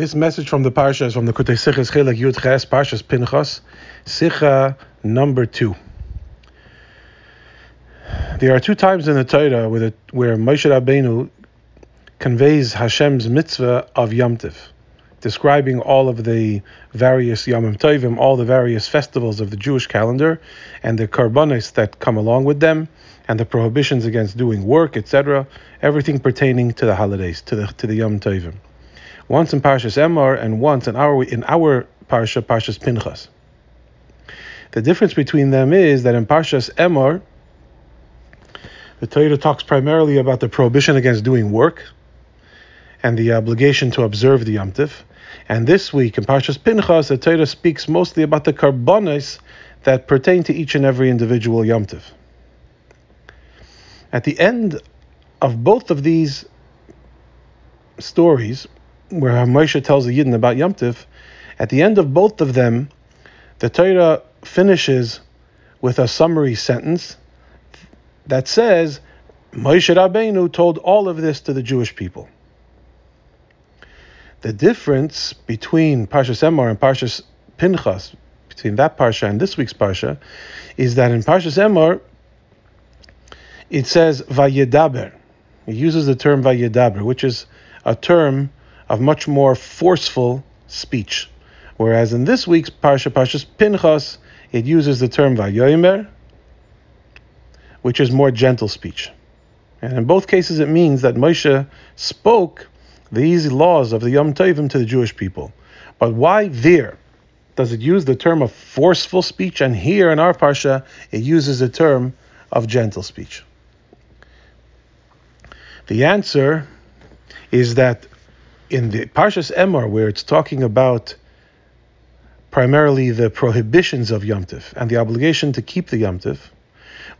This message from the Parsha is from the Kutei Sichas Chelek Yud Ches, Parshas Pinchas, Sicha number two. There are two times in the Torah where, the, where Moshe Rabbeinu conveys Hashem's mitzvah of Yom Tiv, describing all of the various Yom Tovim, all the various festivals of the Jewish calendar, and the karbanis that come along with them, and the prohibitions against doing work, etc. Everything pertaining to the holidays, to the to the Yom Tovim once in Parshas Emor and once in our in our Parsha, Parshas Pinchas. The difference between them is that in Parshas Emor, the Torah talks primarily about the prohibition against doing work and the obligation to observe the Yom Tiv. And this week in Parshas Pinchas, the Torah speaks mostly about the karbonis that pertain to each and every individual Yom Tiv. At the end of both of these stories, where Moshe tells the Yidden about Yom Tiv, at the end of both of them, the Torah finishes with a summary sentence that says, Moshe Rabbeinu told all of this to the Jewish people. The difference between Parshas Emor and Parshas Pinchas, between that Parsha and this week's Parsha, is that in Parshas Emor, it says Vayedaber. It uses the term Vayedaber, which is a term of much more forceful speech. Whereas in this week's Parsha, Parshas Pinchas, it uses the term Vayomer, which is more gentle speech. And in both cases, it means that Moshe spoke these laws of the Yom Tovim to the Jewish people. But why there does it use the term of forceful speech, and here in our Parsha, it uses the term of gentle speech? The answer is that in the Parshas Emor, where it's talking about primarily the prohibitions of Yom Tif and the obligation to keep the Yom Tif,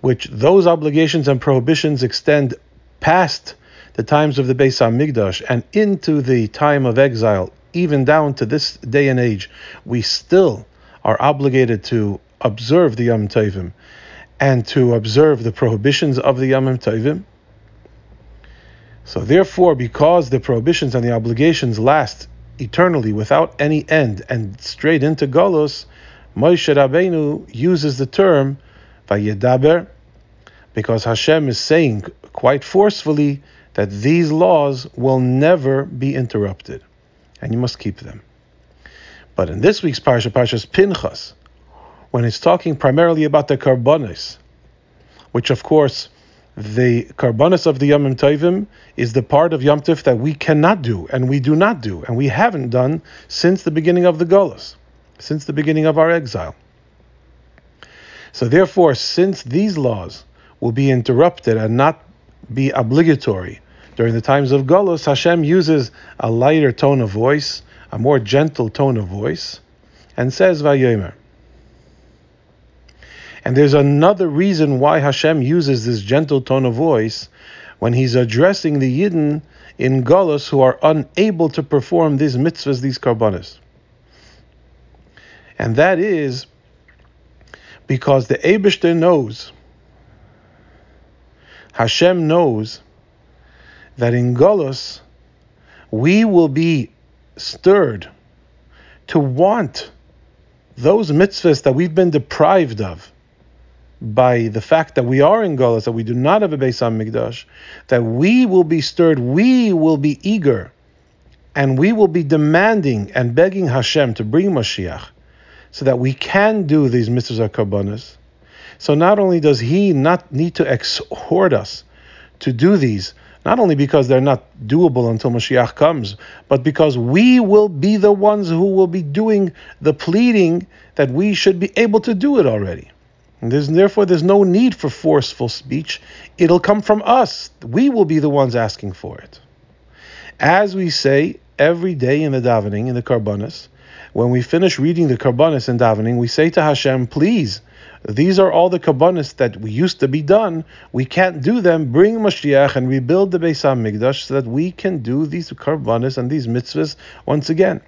which those obligations and prohibitions extend past the times of the Beis Hamikdash and into the time of exile, even down to this day and age, we still are obligated to observe the Yom Tovim and to observe the prohibitions of the Yom Tovim. So therefore, because the prohibitions and the obligations last eternally without any end and straight into Golos, Moshe Rabbeinu uses the term Vayedaber because Hashem is saying quite forcefully that these laws will never be interrupted and you must keep them. But in this week's Parsha, Parshas Pinchas, when it's talking primarily about the Karbonis, which of course the karbanis of the Yom Tovim is the part of Yom Tif that we cannot do and we do not do and we haven't done since the beginning of the Golas, since the beginning of our exile. So therefore, since these laws will be interrupted and not be obligatory during the times of Golos, Hashem uses a lighter tone of voice, a more gentle tone of voice, and says Vayomer. And there's another reason why Hashem uses this gentle tone of voice when he's addressing the Yidden in Golos who are unable to perform these mitzvahs, these karbanis. And that is because the Abishter knows, Hashem knows that in Golos we will be stirred to want those mitzvahs that we've been deprived of by the fact that we are in Golas, that we do not have a Beis Hamikdash, that we will be stirred, we will be eager, and we will be demanding and begging Hashem to bring Mashiach, so that we can do these mitzvahs karbanas. So not only does He not need to exhort us to do these, not only because they're not doable until Mashiach comes, but because we will be the ones who will be doing the pleading that we should be able to do it already. There's, therefore, there's no need for forceful speech. It'll come from us. We will be the ones asking for it. As we say every day in the davening, in the karbanis, when we finish reading the karbanis and davening, we say to Hashem, please, these are all the karbanis that we used to be done. We can't do them. Bring Mashiach and rebuild the Beis Hamikdash so that we can do these karbanis and these mitzvahs once again.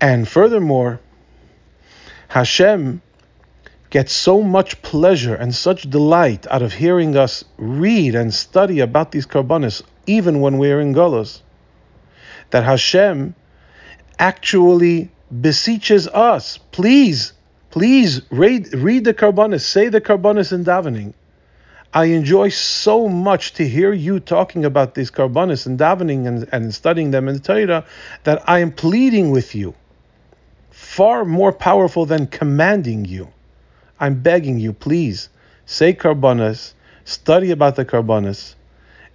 And furthermore, Hashem get so much pleasure and such delight out of hearing us read and study about these karbanis, even when we are in Golos, that Hashem actually beseeches us, please, please read, read the Karbanis, say the Karbanis in davening. I enjoy so much to hear you talking about these Karbanis and davening and, and studying them in the Torah that I am pleading with you. Far more powerful than commanding you. I'm begging you, please, say Karbanis, study about the Karbanis,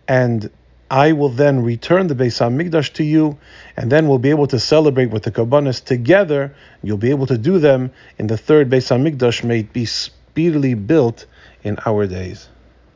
and I will then return the Beis Hamikdash to you, and then we'll be able to celebrate with the Karbanis together. You'll be able to do them in the third Beis Hamikdash, may it be speedily built in our days.